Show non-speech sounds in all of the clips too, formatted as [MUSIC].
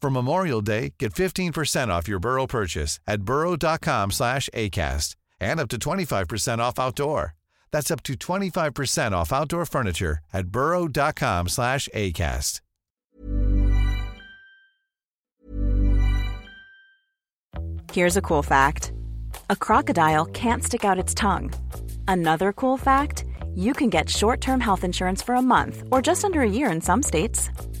For Memorial Day, get 15% off your Burrow purchase at burrow.com slash ACAST and up to 25% off outdoor. That's up to 25% off outdoor furniture at burrow.com slash ACAST. Here's a cool fact a crocodile can't stick out its tongue. Another cool fact you can get short term health insurance for a month or just under a year in some states.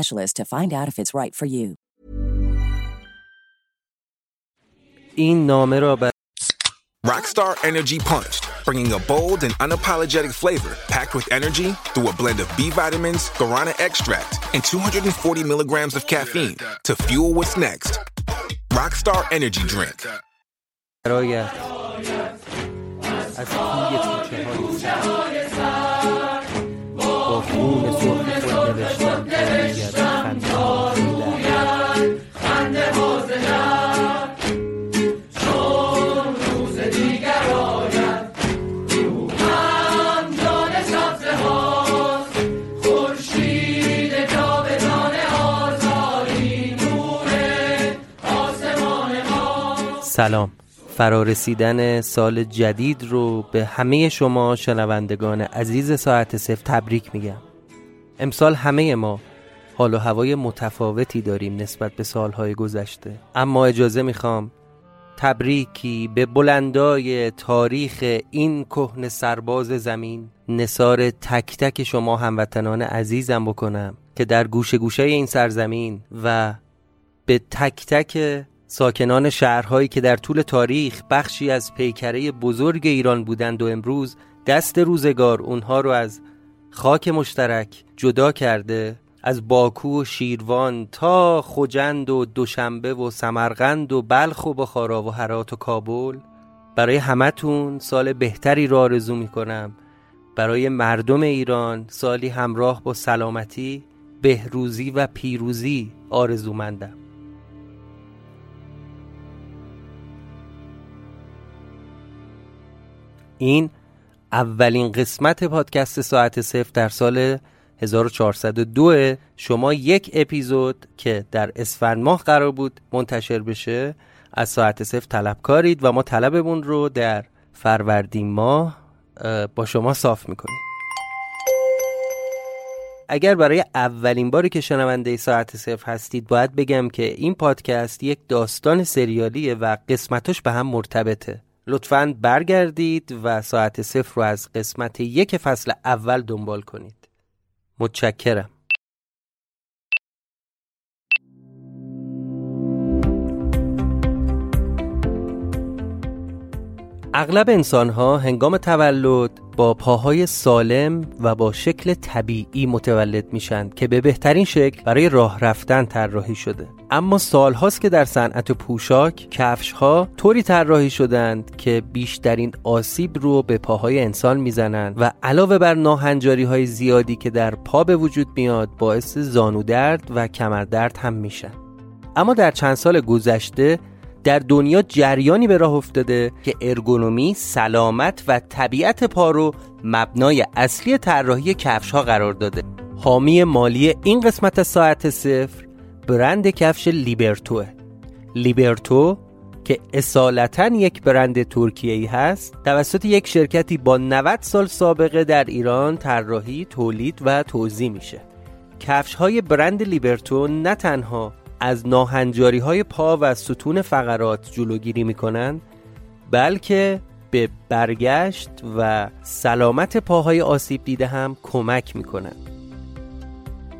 to find out if it's right for you. این نامه را بر Rockstar Energy Punched, bringing a bold and unapologetic flavor packed with energy through a blend of B vitamins, guarana extract, and 240 milligrams of caffeine to fuel what's next. Rockstar Energy Drink. برایت از توی تیکه های سر با خون سرخ خود نوشتم سلام. فرارسیدن سال جدید رو به همه شما شنوندگان عزیز ساعت صفر تبریک میگم. امسال همه ما حال و هوای متفاوتی داریم نسبت به سالهای گذشته. اما اجازه می‌خوام تبریکی به بلندای تاریخ این کهن سرباز زمین نصار تک تک شما هموطنان عزیزم بکنم که در گوشه گوشه این سرزمین و به تک تک ساکنان شهرهایی که در طول تاریخ بخشی از پیکره بزرگ ایران بودند و امروز دست روزگار اونها رو از خاک مشترک جدا کرده از باکو و شیروان تا خوجند و دوشنبه و سمرقند و بلخ و بخارا و هرات و کابل. برای همتون سال بهتری را آرزو می‌کنم. برای مردم ایران سالی همراه با سلامتی بهروزی و پیروزی آرزومندم. این اولین قسمت پادکست ساعت صفر در سال 1402 شما یک اپیزود که در اسفند ماه قرار بود منتشر بشه از ساعت صفر طلب کارید و ما طلبمون رو در فروردین ماه با شما صاف می‌کنیم. اگر برای اولین باری که شنونده ساعت صفر هستید باید بگم که این پادکست یک داستان سریالیه و قسمتاش به هم مرتبطه. لطفا برگردید و ساعت صفر رو از قسمت یک فصل اول دنبال کنید. متشکرم. اغلب انسان ها هنگام تولد با پاهای سالم و با شکل طبیعی متولد میشن که به بهترین شکل برای راه رفتن طراحی شده. اما سالهاست که در صنعت پوشاک کفش ها طوری طراحی شدند که بیشترین آسیب رو به پاهای انسان می‌زنند و علاوه بر ناهنجاری های زیادی که در پا به وجود میاد باعث زانو درد و کمر درد هم میشن. اما در چند سال گذشته در دنیا جریانی به راه افتاده که ارگونومی، سلامت و طبیعت پا رو مبنای اصلی طراحی کفش ها قرار داده. حامی مالی این قسمت ساعت صفر برند کفش لیبرتوه. لیبرتو که اصالتا یک برند ترکیه ای هست توسط یک شرکتی با 90 سال سابقه در ایران طراحی، تولید و توزیع میشه. کفش های برند لیبرتو نه تنها از ناهنجاری های پا و ستون فقرات جلوگیری می کنند بلکه به برگشت و سلامت پاهای آسیب دیده هم کمک می کنند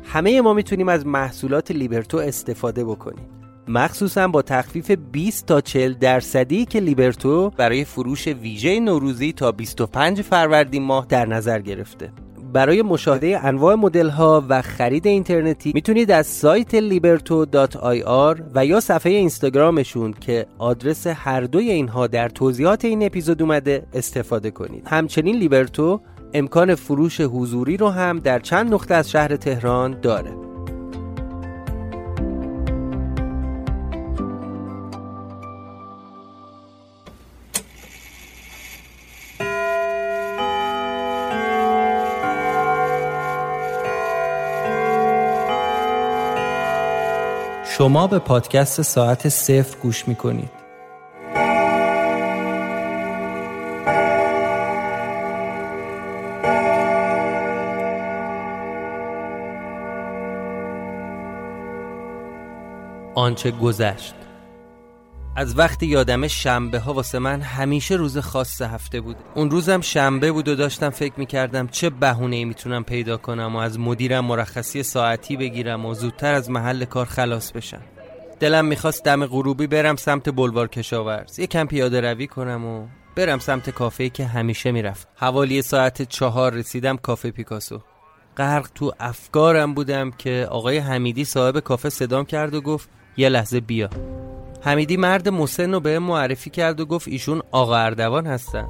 همه ما می‌تونیم از محصولات لیبرتو استفاده بکنیم. مخصوصا با تخفیف 20 تا 40 درصدی که لیبرتو برای فروش ویژه نوروزی تا 25 فروردین ماه در نظر گرفته. برای مشاهده انواع مدل ها و خرید اینترنتی می‌تونید از سایت liberto.ir و یا صفحه اینستاگرامشون که آدرس هر دوی اینها در توضیحات این اپیزود اومده استفاده کنید. همچنین لیبرتو امکان فروش حضوری رو هم در چند نقطه از شهر تهران داره. شما به پادکست ساعت صفر گوش می کنید. آنچه گذشت از وقتی یادم شنبه ها واسه من همیشه روز خاص هفته بود. اون روزم شنبه بود و داشتم فکر می‌کردم چه بهونه ای می‌تونم پیدا کنم و از مدیرم مرخصی ساعتی بگیرم و زودتر از محل کار خلاص بشم. دلم می‌خواست دم غروبی برم سمت بلوار کشاورز. یکم پیاده روی کنم و برم سمت کافه که همیشه می‌رفت. حوالی ساعت چهار رسیدم کافه پیکاسو. غرق تو افکارم بودم که آقای حمیدی صاحب کافه صدام کرد و گفت یه لحظه بیا. حمیدی مرد مسن رو به معرفی کرد و گفت ایشون آقا اردوان هستن.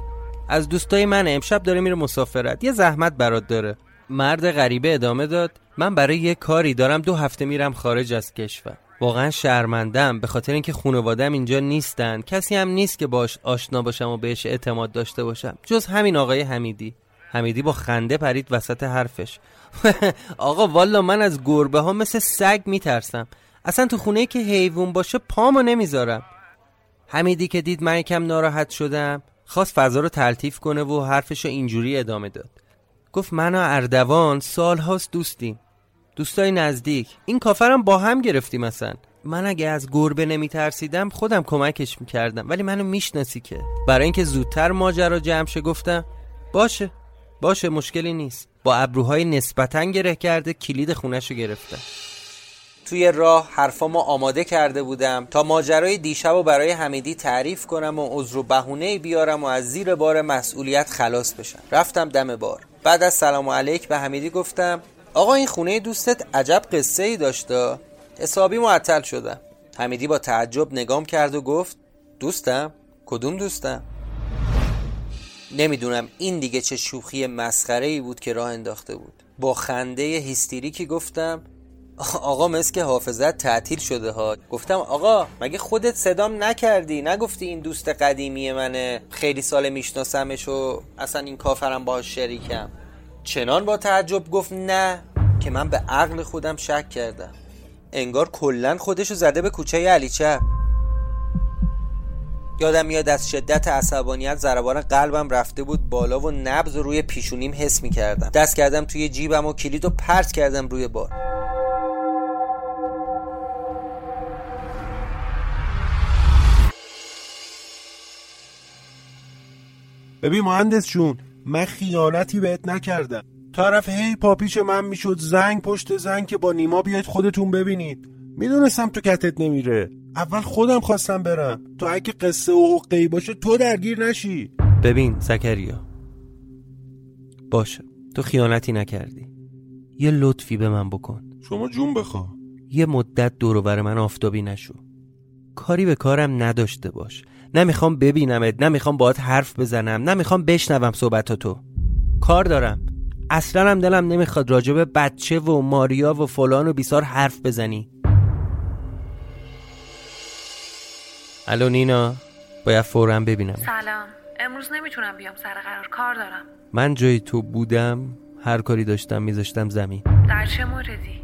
از دوستای من امشب داره میره مسافرت. یه زحمت برات داره. مرد غریبه ادامه داد. من برای یه کاری دارم دو هفته میرم خارج از کشور. واقعا شرمندم به خاطر اینکه خانوادم اینجا نیستن. کسی هم نیست که باش آشنا باشم و بهش اعتماد داشته باشم. جز همین آقای حمیدی. حمیدی با خنده پرید وسط حرفش. [LAUGHS] آقا والا من از گربه ها مثل سگ میترسم. اصلا تو خونه که حیوان باشه پامو نمی‌ذارم. حمیدی که دید من یکم ناراحت شدم خواست فضا رو تلطیف کنه و حرفشو اینجوری ادامه داد. گفت من و اردوان سال هاست دوستیم. دوستای نزدیک. این کافرم با هم گرفتیم مثلا من اگه از گربه نمیترسیدم خودم کمکش می‌کردم. ولی منو می‌شناسی که. برای اینکه زودتر ماجرا جمع شه گفتم باشه. باشه مشکلی نیست. با ابروهای نسبتا گره کرده کلید خونش رو گرفتم. توی راه حرفامو آماده کرده بودم تا ماجرای دیشب و برای حمیدی تعریف کنم و عذر و بهونه بیارم و از زیر بار مسئولیت خلاص بشم. رفتم دم بار. بعد از سلام علیک به حمیدی گفتم آقا این خونه دوستت عجب قصه ای داشته حسابی معطل شدم. حمیدی با تعجب نگام کرد و گفت دوستم؟ کدوم دوستم؟ نمی‌دونم این دیگه چه شوخی مسخره ای بود که راه انداخته بود. با خنده هیستریکی گفتم آقا مثل که حافظت تعطیل شده ها. گفتم آقا مگه خودت صدام نکردی؟ نگفتی این دوست قدیمی منه. خیلی سال میشناسمش و اصلا این کافرم باهاش شریکم. چنان با تعجب گفت نه که من به عقل خودم شک کردم. انگار کلا خودشو زده به کوچه علی چپ یادم میاد از شدت عصبانیت ضربان قلبم رفته بود بالا و نبض روی پیشونیم حس می‌کردم. دست کردم توی جیبم و کلید و پرت کردم روی بار. ببین مهندس جون من خیانتی بهت نکردم. طرف هی پاپیچ من می‌شد زنگ پشت زنگ که با نیما بیاید خودتون ببینید. می‌دونستم تو کتت نمیره. اول خودم خواستم برم. تو اگه قصه و حقی باشه تو درگیر نشی. ببین زکریا باشه. تو خیانتی نکردی. یه لطفی به من بکن. شما جون بخوا. یه مدت دور من آفتابی نشو. کاری به کارم نداشته باش. نمی‌خوام ببینمت نمی‌خوام باهات حرف بزنم نمی‌خوام بشنوم صحبتاتو. کار دارم. اصلا هم دلم نمی‌خواد راجب بچه و ماریا و فلان و بیسار حرف بزنی. الو نینا باید فورا ببینم. سلام. امروز نمی‌تونم بیام سر قرار. کار دارم. من جای تو بودم هر کاری داشتم میذاشتم زمین. در چه موردی؟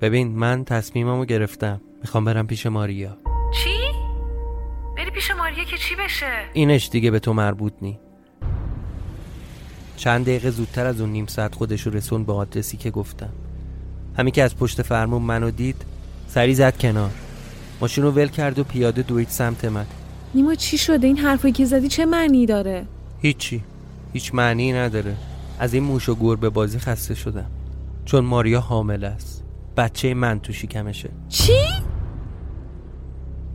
ببین من تصمیممو گرفتم. می‌خوام برم پیش ماریا؟ بری پیش ماریا که چی بشه؟ اینش دیگه به تو مربوط نی. چند دقیقه زودتر از اون نیم ساعت خودشو رسون به آدرسی که گفتم. همین که از پشت فرمون منو دید سری زد کنار. ماشین رو ول کرد و پیاده دوید سمت من. نیما چی شده؟ این حرفی که زدی چه معنی داره؟ هیچی. هیچ معنی نداره. از این موش و گربه بازی خسته شدم. چون ماریا حامل است. بچه من تو شکمشه. چی؟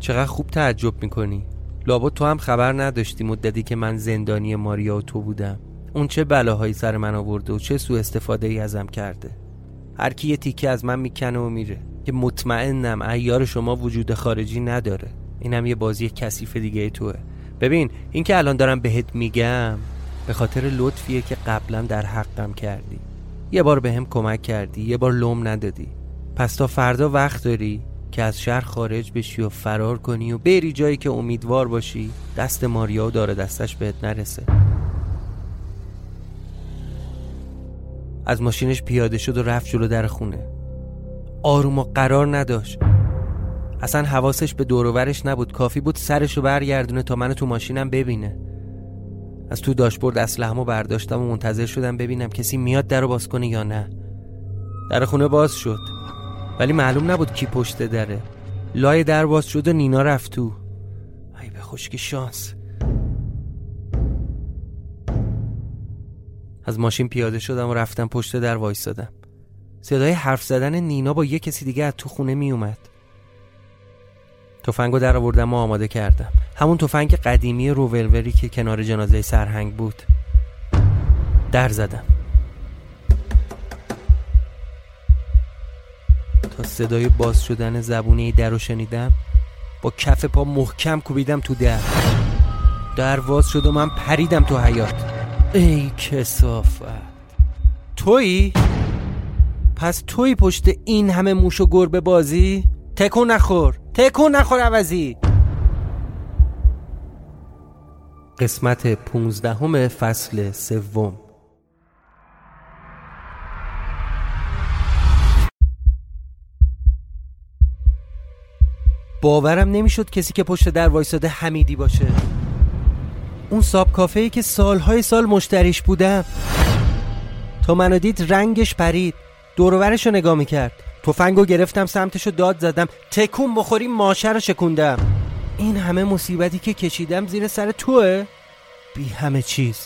چقدر خوب تعجب می‌کنی. لابا تو هم خبر نداشتی مدتی که من زندانی ماریا و تو بودم. اون چه بلاهایی سر من آورده و چه سوء استفاده ای ازم کرده. هر کی یه تیکه از من می‌کنه و میره. که مطمئنم ایار شما وجود خارجی نداره. اینم یه بازی کثیف دیگه توه. ببین این که الان دارم بهت میگم به خاطر لطفیه که قبلا در حقم کردی. یه بار به کمک کردی یه بار لوم ندادی. پس تا فردا وقت داری؟ که از شهر خارج بشی و فرار کنی و بری جایی که امیدوار باشی دست ماریا و داره دستش بهت نرسه. از ماشینش پیاده شد و رفت جلو در خونه. آروم و قرار نداشت. اصلا حواسش به دوروورش نبود. کافی بود سرشو برگردونه تا منو تو ماشینم ببینه. از تو داشبورد اسلحه‌مو برداشتم و منتظر شدم ببینم کسی میاد در باز کنه یا نه. در خونه باز شد. ولی معلوم نبود کی پشت دره. لای در باز شد و نینا رفت تو. ای به خشکی شانس. از ماشین پیاده شدم و رفتم پشت در وایستادم. صدای حرف زدن نینا با یه کسی دیگه از تو خونه می اومد. تفنگو در آوردم و آماده کردم. همون تفنگ قدیمی روولوری که کنار جنازه سرهنگ بود. در زدم. صدای باز شدن زبونه در رو شنیدم با کف پا محکم کوبیدم تو در. در باز شد و من پریدم تو حیات ای کسافت. تویی؟ پس توی پشت این همه موش و گربه بازی؟ تکون نخور تکون نخور عوضی. قسمت پونزدهم فصل سوم. باورم نمی‌شد کسی که پشت در وایساده حمیدی باشه. اون ساب کافه که سالهای سال مشتریش بودم. تا منو دید رنگش پرید. دورورش رو نگاه می‌کرد. تفنگو گرفتم سمتشو داد زدم. تکون بخوری ماشه رو شکوندم. این همه مصیبتی که کشیدم زیر سر توه؟ بی همه چیز.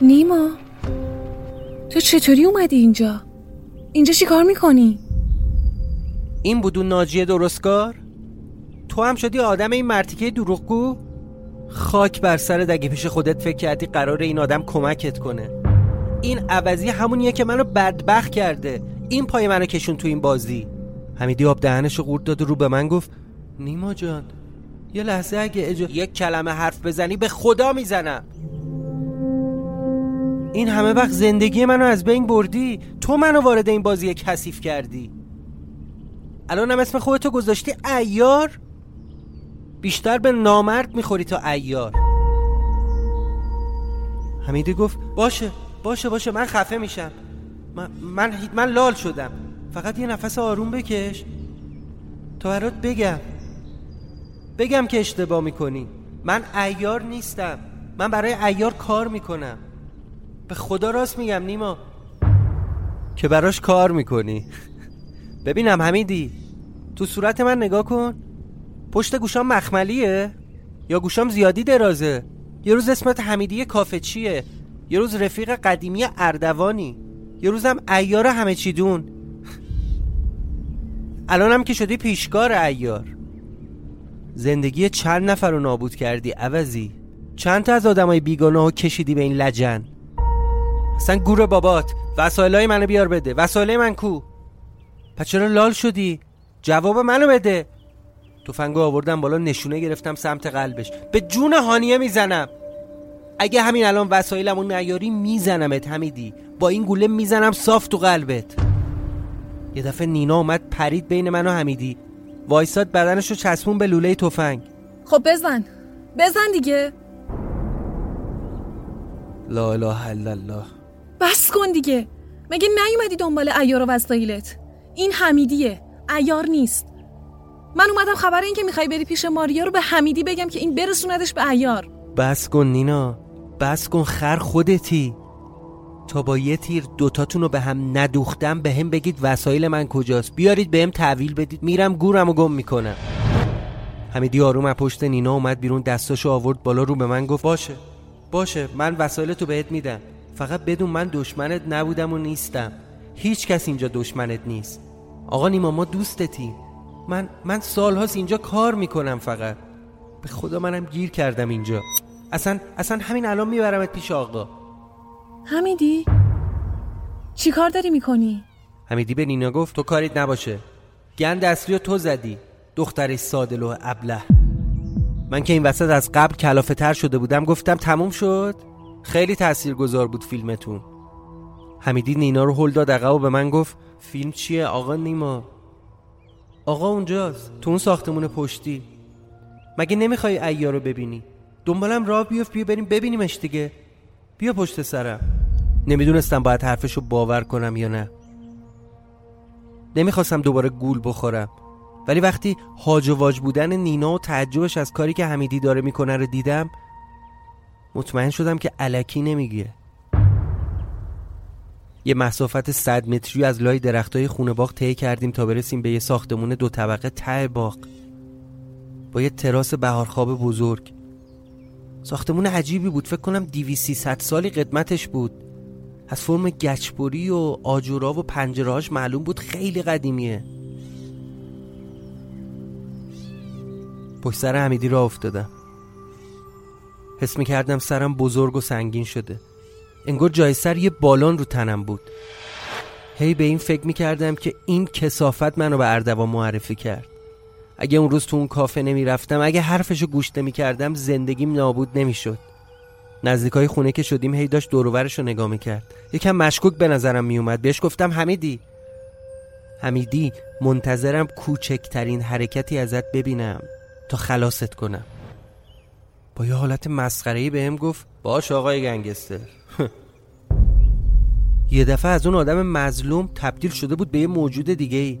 نیما تو چطوری اومدی اینجا؟ اینجا چی کار می‌کنی؟ این بودون ناجیه درستکار؟ تو هم شدی آدم این مرتیکه دروغگو؟ خاک بر سر اگه پیش خودت فکر کردی قرار این آدم کمکت کنه. این عوضی همونیه که منو بدبخت کرده. این پای منو کشون تو این بازی. حمیدی آب دهنش قورت داد و رو به من گفت نیما جان یه لحظه اگه اجا... یک کلمه حرف بزنی به خدا می‌زنم. این همه وقت زندگی منو از بین بردی. تو منو وارد این بازی کثیف کردی. الانم اسم خودتو گذاشتی ایار بیشتر به نامرد می‌خوری تا ایار حمیدی گفت باشه باشه باشه من خفه میشم. من, من, من لال شدم. فقط یه نفس آروم بکش. تا برات بگم. بگم که اشتباه می‌کنی. من ایار نیستم. من برای ایار کار می‌کنم. به خدا راست میگم نیما. که براش کار می‌کنی. ببینم حمیدی تو صورت من نگاه کن. پشت گوشام مخملیه. یا گوشام زیادی درازه. یه روز اسمت حمیدی کافه چیه؟ یه روز رفیق قدیمی اردوانی. یه روزم ایار همه چی دون. الانم که شدی پیشکار ایار زندگی چند نفر رو نابود کردی عوضی؟ چند تا از آدمای بیگناه کشیدی به این لجن؟ اصلا گور بابات. وسایلای منو بیار بده. وسایل من کو؟ پس چرا لال شدی؟ جواب منو بده. تفنگو آوردم بالا نشونه گرفتم سمت قلبش. به جون هانیه می‌زنم. اگه همین الان وسایلمو نیاری میزنمت حمیدی. با این گوله می‌زنم صاف تو قلبت. یه دفعه نینا اومد پرید بین من و حمیدی. وایساد بدنشو چسبون به لوله تفنگ خب بزن. بزن دیگه. لا اله الا الله. بس کن دیگه. مگه نیومدی دنبال ایار و وسایلت؟ این حمیدیه. ایار نیست. من اومدم خبر این که می‌خوای بری پیش ماریا رو به حمیدی بگم که این برسوندش به ایار. بس کن نینا. بس کن خر خودتی. تا با یه تیر دوتاتون رو به هم ندوختم به هم بگید وسایل من کجاست. بیارید به هم تحویل بدید. میرم گورم و گم می‌کنم. حمیدی آروم از پشت نینا اومد بیرون دستاشو آورد بالا رو به من گفت باشه باشه من وسایل تو بهت میدم. فقط بدون من دشمنت نبودم و نیستم. هیچ کس اینجا دشمنت نیست. آقا نیما ما دوستتیم. من من سالهاست اینجا کار می‌کنم فقط. به خدا منم گیر کردم اینجا. اصلا اصلا همین الان میبرمت پیش آقا. حمیدی؟ چی کار داری می‌کنی؟ حمیدی به نینا گفت تو کاریت نباشه. گند اصلی تو زدی. دختری سادل و ابله. من که این وسط از قبل کلافه تر شده بودم گفتم تموم شد؟ خیلی تأثیر گذار بود فیلمتون. حمیدی نینا رو هل داد و به من گفت فیلم چیه؟ آقا نیما. آقا اونجاست تو اون ساختمون پشتی. مگه نمی‌خوای ایا رو ببینی؟ دنبالم راه بیفت بیا بریم ببینیمش دیگه. بیا پشت سرم. نمی‌دونستم باید حرفشو باور کنم یا نه. نمی‌خواستم دوباره گول بخورم. ولی وقتی هاج و واج بودن نینا و تعجبش از کاری که حمیدی داره می‌کنه رو دیدم مطمئن شدم که علکی نمیگه یه مسافت صد متری از لای درختای خونه باغ طی کردیم تا برسیم به یه ساختمون دو طبقه ته باغ. با یه تراس بهارخواب بزرگ. ساختمون عجیبی بود فکر کنم دیوی سی سالی قدمتش بود. از فرم گچبری و آجورا و پنجرهاش معلوم بود خیلی قدیمیه. پشت سر حمیدی را افتادم. حس می کردم سرم بزرگ و سنگین شده. انگار جای سر یه بالان رو تنم بود. هی به این فکر می کردم که این کسافت منو به اردوان معرفی کرد. اگه اون روز تو اون کافه نمی رفتم اگه حرفشو گوش نمی کردم زندگیم نابود نمی شد نزدیکای خونه که شدیم هی داشت دوروورش رو نگاه می‌کرد. یکم مشکوک به نظرم میومد بهش گفتم حمیدی. حمیدی منتظرم کوچکترین حرکتی ازت ببینم تا خلاصت کنم. با یه حالت مسخره‌ای بهم گفت باش آقای گنگستر [LAUGHS] یه دفعه از اون آدم مظلوم تبدیل شده بود به یه موجود دیگه ای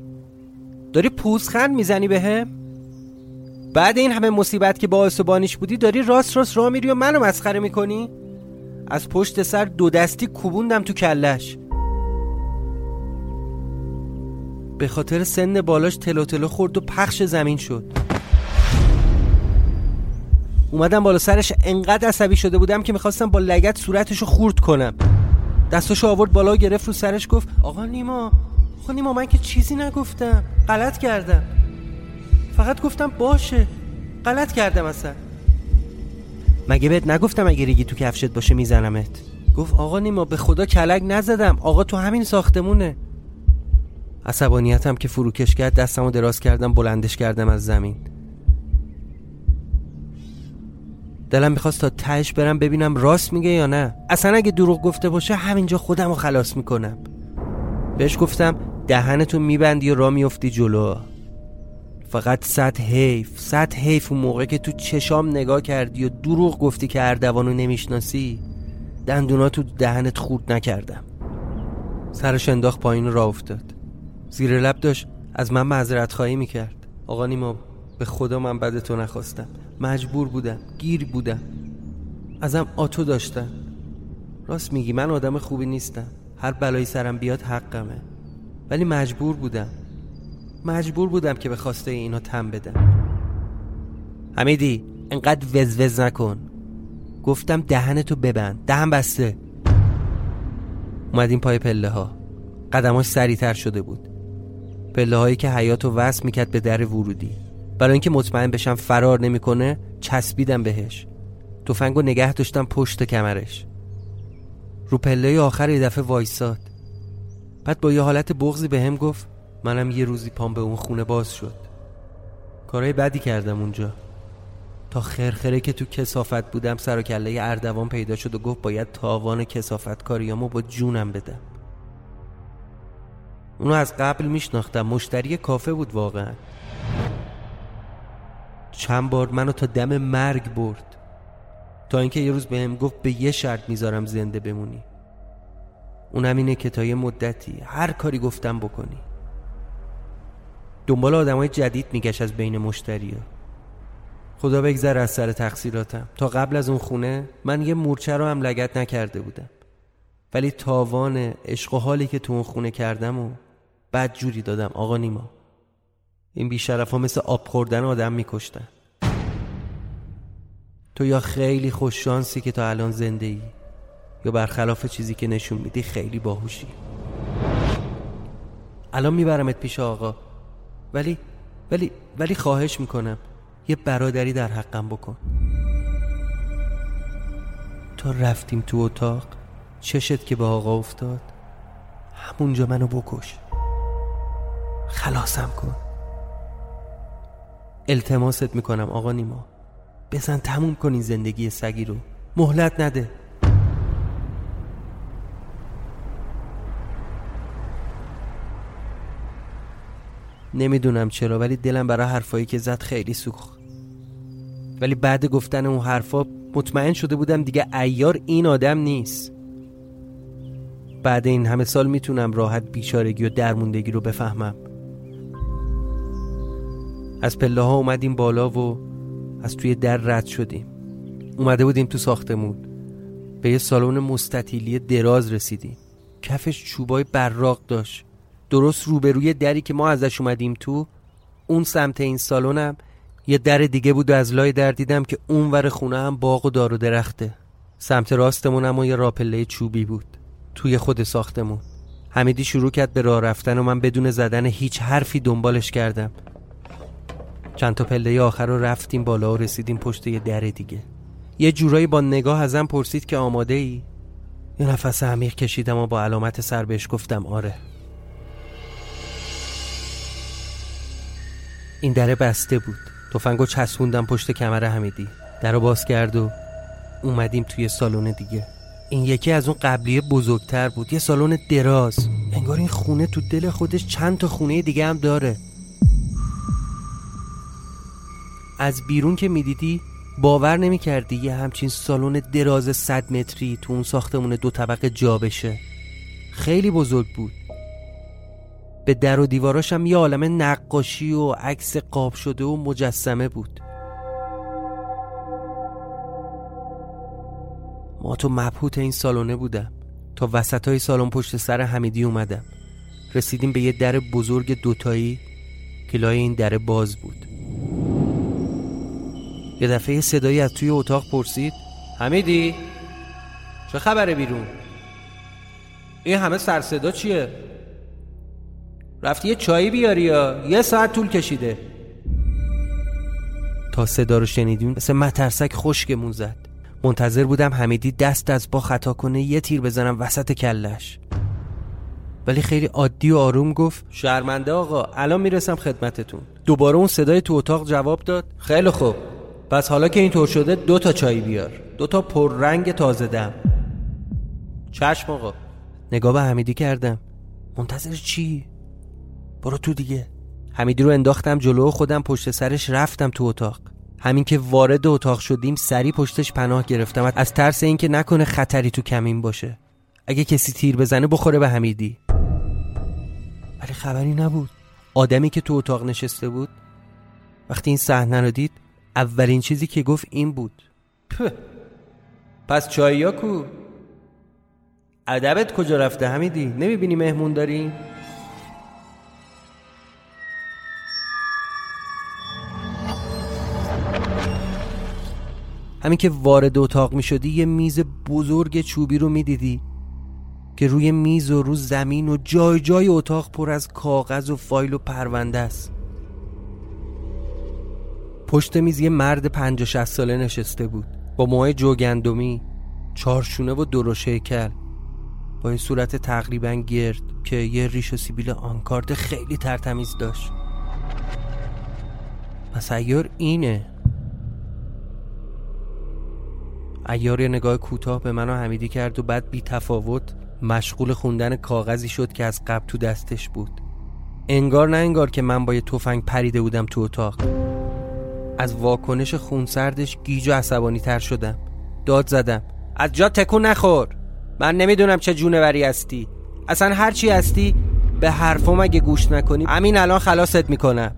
داری پوزخند می‌زنی به هم؟ بعد این همه مصیبت که باعث و بانیش بودی داری راست راست راه میری و منو مسخره می‌کنی؟ از پشت سر دو دستی کوبوندم تو کلش به خاطر سن بالاش تلو تلو خورد و پخش زمین شد اومدم بالا سرش انقدر عصبی شده بودم که می‌خواستم با لگت صورتشو خورد کنم. دستاشو آورد بالا گرفت رو سرش گفت آقا نیما آقا نیما من که چیزی نگفتم. غلط کردم. فقط گفتم باشه. غلط کردم اصلا. مگه بهت نگفتم اگه ریگی تو کفشت باشه میزنمت؟ گفت آقا نیما به خدا کلک نزدم. آقا تو همین ساختمونه. عصبانیتم که فروکش کرد دستمو دراز کردم بلندش کردم از زمین. دلم می‌خواست تا تهش برم ببینم راست میگه یا نه. اصلا اگه دروغ گفته باشه همینجا خودم رو خلاص می‌کنم. بهش گفتم دهنتو میبندی و را میفتی جلو. فقط صد حیف صد حیف اون موقع که تو چشام نگاه کردی و دروغ گفتی که اردوانو نمی‌شناسی دندوناتو دهنت خورد نکردم. سرش انداخت پایین را افتاد. زیر لب داشت از من معذرت خواهی می‌کرد. آقا نیما به خدا من بد تو نخواستم. مجبور بودم گیر بودم. ازم آتو داشتن. راست میگی من آدم خوبی نیستم. هر بلایی سرم بیاد حقمه. ولی مجبور بودم. مجبور بودم که به خواسته اینا تم بدم. حمیدی انقدر وزوز نکن. گفتم دهنتو ببند. دهن بسته. اومدیم پای پله ها قدماش سریعتر شده بود. پله هایی که حیاتو وصل می‌کرد به در ورودی. برای اینکه مطمئن بشم فرار نمی‌کنه چسبیدم بهش. تفنگو نگه داشتم پشت کمرش. رو پله آخر یه دفعه وایساد. بعد با یه حالت بغزی به هم گفت منم یه روزی پام به اون خونه باز شد. کارهای بدی کردم اونجا. تا خرخره که تو کسافت بودم سر و کله اردوان پیدا شد و گفت باید تاوان کسافت کاریامو با جونم بدم. اونو از قبل میشناختم. مشتری کافه بود واقعا. چند بار منو تا دم مرگ برد. تا اینکه یه روز بهم گفت به یه شرط می‌ذارم زنده بمونی. اونم اینه که تا یه مدتی هر کاری گفتم بکنی. دنبال آدمای جدید میگشت از بین مشتریا خدا بگذر از سر تقصیراتم. تا قبل از اون خونه من یه مورچه رو هم لگت نکرده بودم. ولی تاوان عشق و حالی که تو اون خونه کردم و بد جوری دادم. آقا نیما این بیشرف ها مثل آب خوردن آدم میکشتن. تو یا خیلی خوششانسی که تا الان زنده ای یا برخلاف چیزی که نشون میدی خیلی باهوشی. الان میبرمت پیش آقا ولی ولی ولی خواهش می‌کنم یه برادری در حقم بکن. تا رفتیم تو اتاق چشت که به آقا افتاد همونجا منو بکش. خلاصم کن. التماست می‌کنم آقا نیما. بزن تموم کنی زندگی سگی رو. مهلت نده. نمی‌دونم چرا ولی دلم برای حرفایی که زد خیلی سوخت. ولی بعد گفتن اون حرفا مطمئن شده بودم دیگه ایار این آدم نیست. بعد این همه سال می‌تونم راحت بیچارگی و درموندگی رو بفهمم. از پله ها اومدیم بالا و از توی در رد شدیم. اومده بودیم تو ساختمون. به یه سالن مستطیلی دراز رسیدیم. کفش چوبای براق داشت. درست روبروی دری که ما ازش اومدیم تو اون سمت این سالنم یه در دیگه بود و از لای در دیدم که اون ور خونه هم باغ و دار و درخته. سمت راستمون هم یه راپله چوبی بود. توی خود ساختمون. حمیدی شروع کرد به راه رفتن و من بدون زدن هیچ حرفی دنبالش کردم. چند تا پله آخر رو رفتیم بالا و رسیدیم پشت یه در دیگه. یه جورایی با نگاه ازم پرسید که آماده ای؟ یه نفس عمیق کشیدم و با علامت سر بهش گفتم آره. این دره بسته بود. تفنگو چسبوندم پشت کمر حمیدی. در باز کرد و اومدیم توی سالن دیگه. این یکی از اون قبلیه بزرگتر بود. یه سالن دراز. انگار این خونه تو دل خودش چند تا خونه دیگه هم داره. از بیرون که می‌دیدی باور نمی‌کردی یه همچین سالن دراز صد متری تو اون ساختمون دو طبقه جا بشه. خیلی بزرگ بود. به در و دیواراش هم یه عالم نقاشی و عکس قاب شده و مجسمه بود. ما تو مبهوت این سالونه بودم. تا وسط های سالن پشت سر حمیدی اومدم. رسیدیم به یه در بزرگ دوتایی که لای این در باز بود. یه دفعه صدایی از توی اتاق پرسید حمیدی؟ چه خبره بیرون؟ این همه سر صدا چیه؟ رفتی یه چایی بیاری یا یه ساعت طول کشیده؟ تا صدا رو شنیدیم مثل مترسک خشکمون زد. منتظر بودم حمیدی دست از با خطا کنه یه تیر بزنم وسط کلش. ولی خیلی عادی و آروم گفت شرمنده آقا الان می‌رسم خدمتتون. دوباره اون صدای تو اتاق جواب داد خیلی خوب. پس حالا که اینطور شده دو تا چای بیار. دو تا پررنگ تازه دم. چشم آقا. نگاه به حمیدی کردم. منتظر چی؟ برو تو دیگه. حمیدی رو انداختم جلو خودم پشت سرش رفتم تو اتاق. همین که وارد اتاق شدیم سری پشتش پناه گرفتم. از ترس اینکه نکنه خطری تو کمین باشه. اگه کسی تیر بزنه بخوره به حمیدی. ولی خبری نبود. آدمی که تو اتاق نشسته بود. وقتی این صحنه رو دید اولین چیزی که گفت این بود. پس چایی کو ادبت کجا رفته حمیدی؟ نمی‌بینی مهمون داریم همین که وارد اتاق می شدی یه میز بزرگ چوبی رو می دیدی که روی میز و رو زمین و جای جای اتاق پر از کاغذ و فایل و پرونده است. پشت میز یه مرد پنج شست ساله نشسته بود. با موهای جوگندمی چارشونه و درش کل با این صورت تقریبا گرد که یه ریش و سیبیل آنکارد خیلی ترتمیز داشت. پس ایار اینه. ایار یه نگاه کوتاه به من و حمیدی کرد و بعد بی تفاوت مشغول خوندن کاغذی شد که از قبل تو دستش بود. انگار نه انگار که من با یه تفنگ پریده بودم تو اتاق. از واکنش خونسردش گیج و عصبانی تر شدم. داد زدم. از جا تکون نخور. من نمی‌دونم چه جونوری هستی. اصلا هرچی هستی به حرفم اگه گوش نکنی همین الان خلاصت می‌کنم.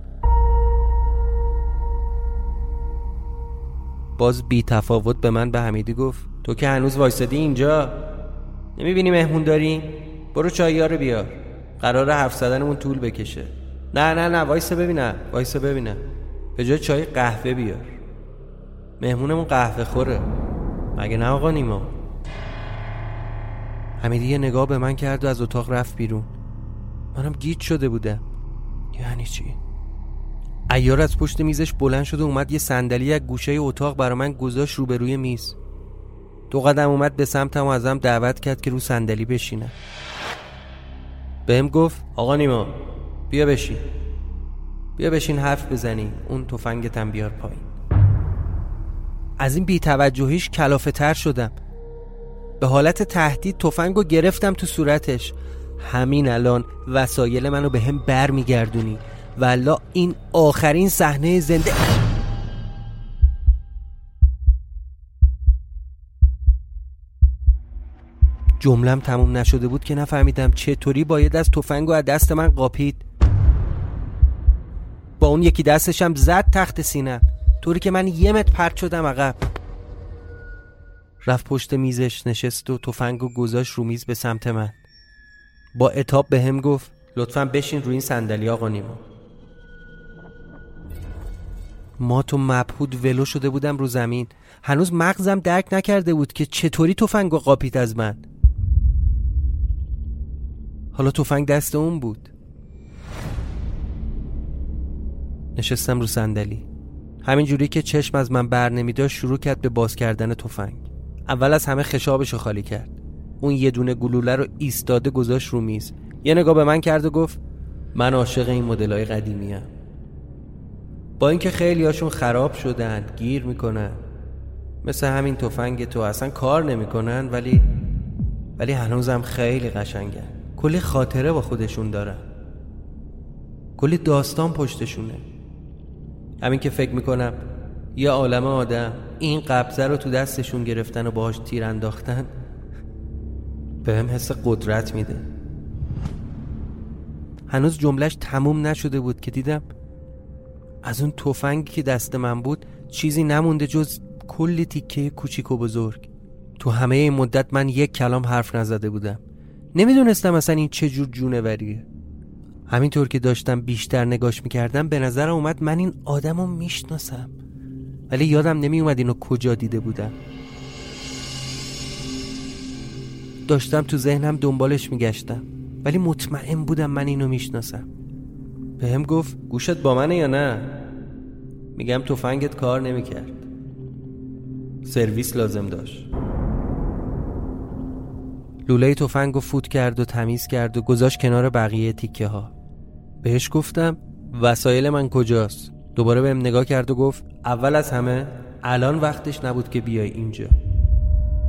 باز بی تفاوت به من به حمیدی گفت تو که هنوز وایستدی اینجا؟ نمی‌بینی مهمون داریم برو چایی رو بیار. قرار حرف زدنمون طول بکشه. نه نه نه وایسه ببینم وایسه ببینم. به جای چای قهوه بیار. مهمونمون قهوه خوره. مگه نه آقا نیما؟ حمیدی یه نگاه به من کرد و از اتاق رفت بیرون. منم گیت شده بودم. یعنی چی؟ ایار از پشت میزش بلند شد و اومد یه صندلی از گوشه اتاق برا من گذاشت روبروی میز. دو قدم اومد به سمتم و ازم دعوت کرد که رو صندلی بشینم. بهم گفت آقا نیما بیا بشین. بیا بشین حرف بزنی اون تفنگتم بیار پایین. از این بیتوجهیش کلافه تر شدم. به حالت تهدید تفنگو گرفتم تو صورتش. همین الان وسایل منو به هم بر میگردونی ولا این آخرین صحنه زنده جملم تموم نشده بود که نفهمیدم چطوری باید از تفنگ و از دست من قاپید. اون یکی دستشم زد تخت سینم طوری که من یه متر پرت شدم عقب. رفت پشت میزش نشست و تفنگ و گذاشت رو میز به سمت من. با اتاب به هم گفت لطفا بشین روی این صندلی آقا نیما. ما تو مبهود ولو شده بودم رو زمین. هنوز مغزم درک نکرده بود که چطوری تفنگ و قاپید از من. حالا تفنگ دست اون بود. نشستم رو صندلی. همین جوری که چشم از من بر نمیداشت شروع کرد به باز کردن تفنگ. اول از همه خشابش رو خالی کرد. اون یه دونه گلوله رو ایستاده گذاشت رو میز. یه نگاه به من کرد و گفت من عاشق این مدلای قدیمی با اینکه خیلی هاشون خراب شدن گیر می‌کنن. مثل همین تفنگ تو اصلا کار نمی‌کنن ولی ولی هنوزم خیلی قشنگن. کلی خاطره با خودشون دارن. کلی داستان پشتشونه. همین که فکر می‌کنم یه عالم آدم این قبضه رو تو دستشون گرفتن و باهاش تیر انداختن به هم حس قدرت میده. هنوز جملش تموم نشده بود که دیدم از اون تفنگی که دست من بود چیزی نمونده جز کلی تیکه کوچیک و بزرگ. تو همه این مدت من یک کلام حرف نزده بودم. نمی‌دونستم اصلا این چه جور جونوریه. همینطور که داشتم بیشتر نگاش می‌کردم به نظر اومد من این آدم رو می‌شناسم. ولی یادم نمیومد اینو کجا دیده بودم. داشتم تو ذهنم دنبالش میگشتم. ولی مطمئن بودم من اینو می‌شناسم. به هم گفت گوشت با منه یا نه؟ میگم تفنگت کار نمی‌کرد. سرویس لازم داشت. لوله تفنگ فوت کرد و تمیز کرد و گذاشت کنار بقیه تیکه ها بهش گفتم وسایل من کجاست؟ دوباره بهم نگاه کرد و گفت اول از همه الان وقتش نبود که بیای اینجا.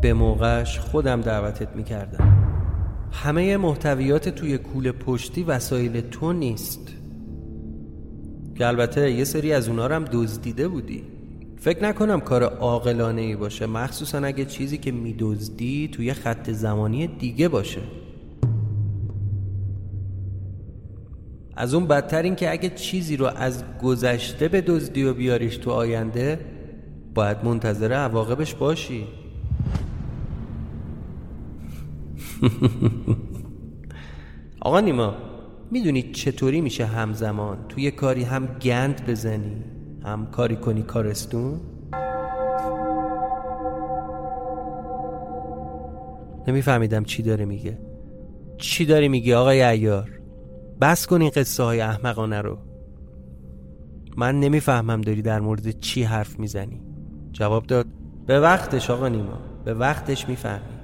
به موقعش خودم دعوتت می‌کردم. همه محتویات توی کوله پشتی وسایل تو نیست. که البته یه سری از اونا هم دزدیده بودی. فکر نکنم کار عاقلانه ای باشه مخصوصا اگه چیزی که میدزدی توی خط زمانی دیگه باشه. از اون بدتر این که اگه چیزی رو از گذشته به دزدی و بیاریش تو آینده باید منتظر عواقبش باشی. [LAUGHS] آقا نیما می‌دونی چطوری میشه همزمان توی کاری هم گند بزنی هم کاری کنی کارستون؟ نمیفهمیدم چی داره میگه. چی داری میگی آقای ایار؟ بس کن این قصه های احمقانه رو. من نمی‌فهمم داری در مورد چی حرف می‌زنی. جواب داد به وقتش آقا نیما به وقتش می‌فهمی.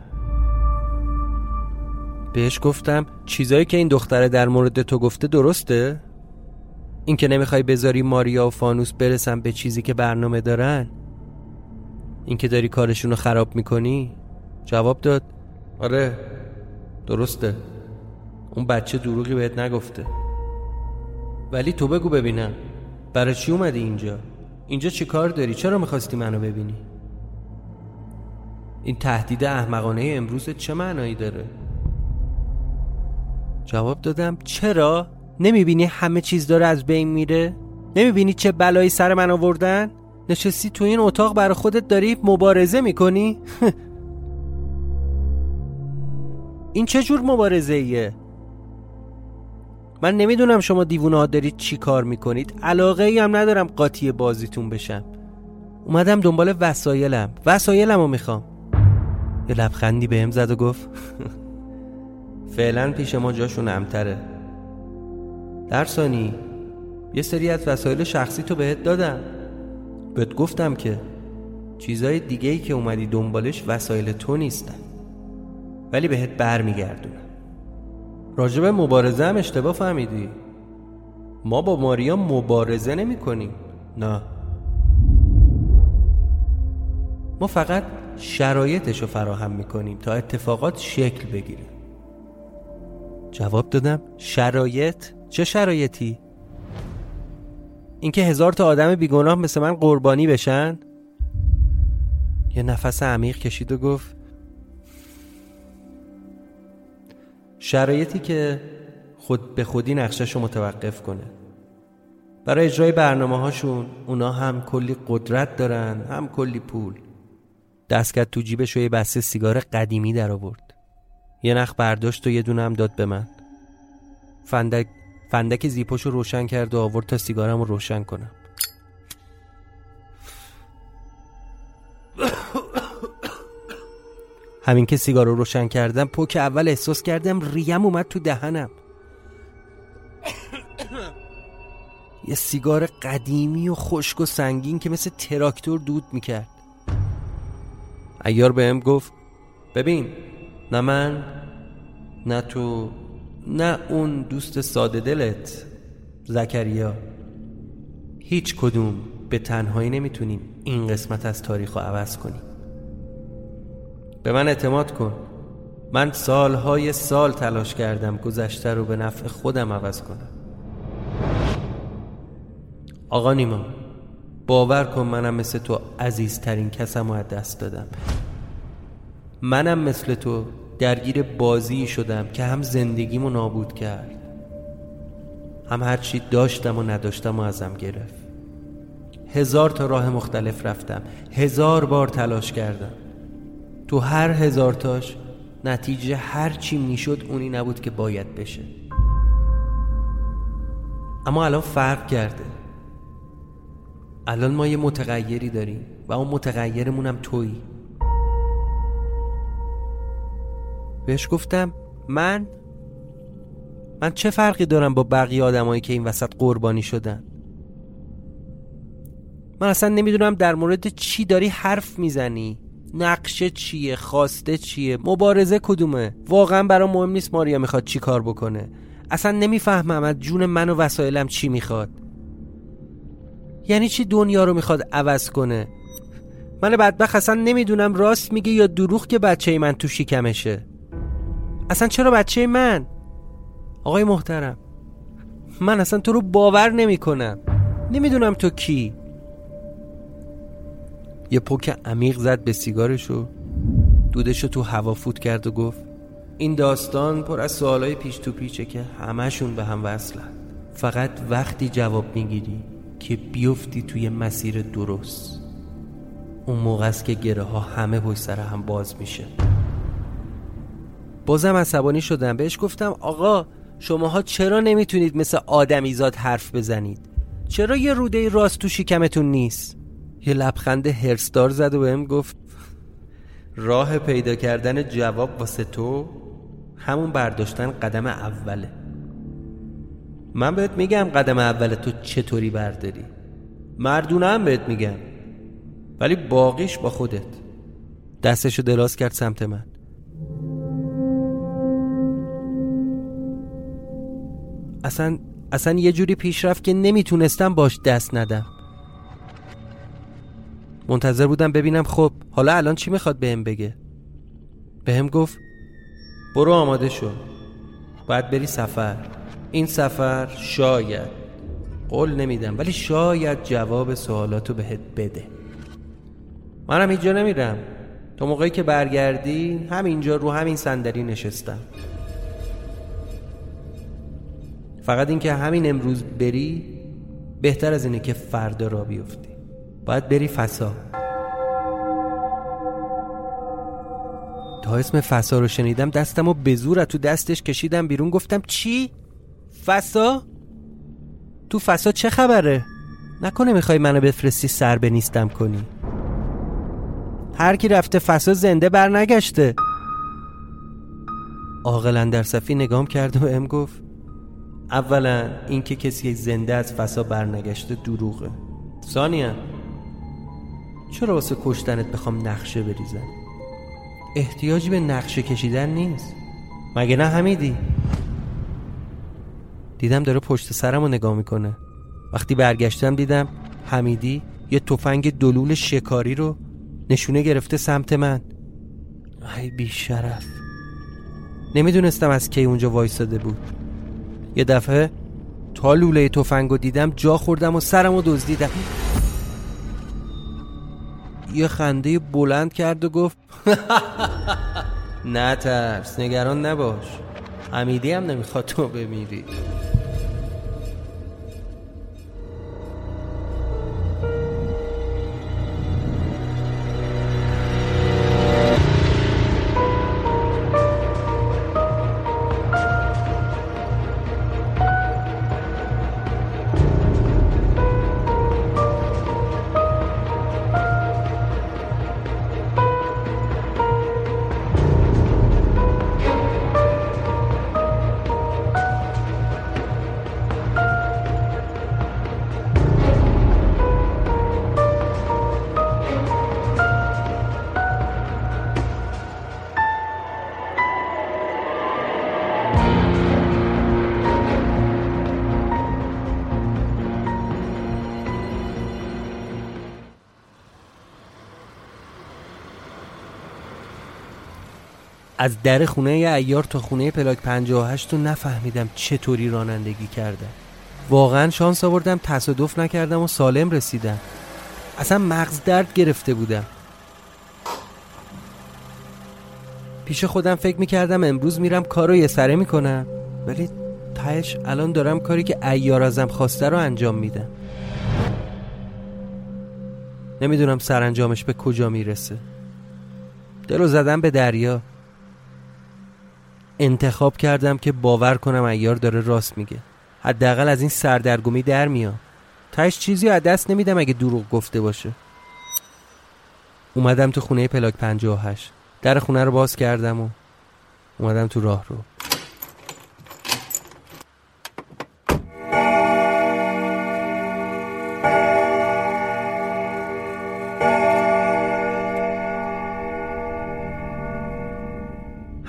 بهش گفتم چیزایی که این دختره در مورد تو گفته درسته؟ اینکه نمی‌خوای بذاری ماریا و فانوس برسن به چیزی که برنامه دارن؟ اینکه داری کارشون رو خراب می‌کنی؟ جواب داد آره درسته. اون بچه دروغی بهت نگفته. ولی تو بگو ببینم. برای چی اومدی اینجا؟ اینجا چی کار داری؟ چرا می‌خواستی منو ببینی؟ این تهدید احمقانه امروز چه معنایی داره؟ جواب دادم چرا؟ نمی‌بینی همه چیز داره از بین میره؟ نمی‌بینی چه بلایی سر من آوردن؟ نشستی تو این اتاق برای خودت داری مبارزه می‌کنی؟ [LAUGHS] این چه جور مبارزه ایه من نمی‌دونم شما دیوونه ها دارید چی کار می‌کنید. علاقه ای هم ندارم قاطی بازیتون بشم. اومدم دنبال وسایلم. وسایلم رو می‌خوام. یه لبخندی بهم زد و گفت [LAUGHS] فعلا پیش ما جاشون امتره. درسانی یه سری از وسایل شخصی تو بهت دادم. بهت گفتم که چیزای دیگه ای که اومدی دنبالش وسایل تو نیستن. ولی بهت بر میگردونم راجب مبارزه هم اشتباه فهمیدی. ما با ماریا مبارزه نمی کنیم. نه. ما فقط شرایطش رو فراهم می‌کنیم تا اتفاقات شکل بگیره. جواب دادم شرایط؟ چه شرایطی؟ اینکه هزار تا آدم بیگناه مثل من قربانی بشن؟ یه نفس عمیق کشید و گفت شرایطی که خود به خودی نقشش رو متوقف کنه. برای اجرای برنامه هاشون اونا هم کلی قدرت دارن هم کلی پول. دست کرد تو جیبش و یه بسته سیگار قدیمی در آورد. یه نخ برداشت و یه دونه هم داد به من. فندک فندک زیپاشو روشن کرد و آورد تا سیگارم رو روشن کنم. [COUGHS] همین که سیگار رو روشن کردم پوک اول احساس کردم ریم اومد تو دهنم. [COUGHS] یه سیگار قدیمی و خشک و سنگین که مثل تراکتور دود می‌کرد. ایار بهم گفت ببین نه من نه تو نه اون دوست ساده دلت زکریا. هیچ کدوم به تنهایی نمی‌تونیم این قسمت از تاریخ رو عوض کنیم. به من اعتماد کن. من سالهای سال تلاش کردم گذشته رو به نفع خودم عوض کنم. آقا نیما باور کن منم مثل تو عزیزترین کسم رو دست دادم. منم مثل تو درگیر بازی شدم که هم زندگیمو نابود کرد. هم هرچی داشتم و نداشتم و ازم گرفت. هزار تا راه مختلف رفتم. هزار بار تلاش کردم. تو هر هزار تاش نتیجه هر چی می‌شد اونی نبود که باید بشه. اما الان فرق کرده. الان ما یه متغیری داریم و اون متغیرمونم تویی. بهش گفتم من؟ من چه فرقی دارم با بقیه آدمایی که این وسط قربانی شدن؟ من اصلا نمی‌دونم در مورد چی داری حرف می‌زنی. نقشه چیه خواسته چیه مبارزه کدومه؟ واقعا برام مهم نیست ماریا می‌خواد چی کار بکنه. اصلا نمی‌فهمم از جون من و وسایلم چی می‌خواد. یعنی چی دنیا رو می‌خواد عوض کنه؟ من بدبخت اصلا نمی‌دونم راست میگه یا دروغ که بچه من تو شکمشه. اصلا چرا بچه من؟ آقای محترم من اصلا تو رو باور نمی کنم نمی‌دونم تو کی. یه پک عمیق زد به سیگارش و دودش رو تو هوا فوت کرد و گفت این داستان پر از سوالای پیش تو پیچه که همشون به هم وصلن. فقط وقتی جواب می‌گیری که بیفتی توی مسیر درست. اون موقع است که گره ها همه پشت سر هم باز میشه. بازم عصبانی شدم. بهش گفتم آقا شماها چرا نمی‌تونید مثل آدمیزاد حرف بزنید؟ چرا یه روده راست تو شکمتون نیست؟ یه لبخند هرستار زد و بهم گفت راه پیدا کردن جواب واسه تو همون برداشتن قدم اوله. من بهت میگم قدم اول تو چطوری برداری؟ مردونه هم بهت میگم ولی باقیش با خودت. دستشو دراز کرد سمت من. اصلا اصلا یه جوری پیش رفت که نمی‌تونستم باش دست ندم. منتظر بودم ببینم خب حالا الان چی می‌خواد بهم بگه؟ بهم گفت برو آماده شو باید بری سفر. این سفر شاید قول نمیدم ولی شاید جواب سوالاتو بهت بده. منم اینجا نمیرم. تا موقعی که برگردی همینجا رو همین صندلی نشستم. فقط اینکه همین امروز بری بهتر از اینه که فردا را بیفتی. باید بری فسا تا اسم فسا رو شنیدم دستم و به زور تو دستش کشیدم بیرون گفتم چی؟ فسا؟ تو فسا چه خبره؟ نکنه می‌خوای منو بفرستی سر به نیستم کنی هر کی رفته فسا زنده بر نگشته عاقلا در صفی نگام کرد و ام گفت اولا اینکه کسی زنده از فسا برنگشته دروغه ثانیا چرا واسه کشتنت بخوام نقشه بریزم؟ احتیاجی به نقشه کشیدن نیست. مگه نه حمیدی؟ دیدم داره پشت سرم رو نگاه می‌کنه. وقتی برگشتم دیدم حمیدی یه تفنگ دلول شکاری رو نشونه گرفته سمت من. ای بی شرف نمی‌دونستم از کی اونجا وایساده بود. یه دفعه تا لوله تفنگو دیدم جا خوردم و سرمو دزدیدم. یه خنده بلند کرد و گفت [LAUGHS] نه ترس نگران نباش. حمیدی هم نمی‌خواد تو بمیری. از در خونه ایار تا خونه پلاک 58 تو نفهمیدم چطوری رانندگی کرده واقعا شانس آوردم تصادف نکردم و سالم رسیدم. اصلا مغز درد گرفته بودم. پیش خودم فکر می‌کردم امروز میرم کار رو یه سره می‌کنم ولی تهش الان دارم کاری که ایار ازم خواسته رو انجام میدم. نمی‌دونم سرانجامش به کجا می‌رسه. دلو زدم به دریا. انتخاب کردم که باور کنم ایار داره راست میگه. حداقل از این سردرگمی در میام تاش چیزی از دست نمیدم اگه دروغ گفته باشه. اومدم تو خونه پلاک 58 در خونه رو باز کردم و اومدم تو راه رو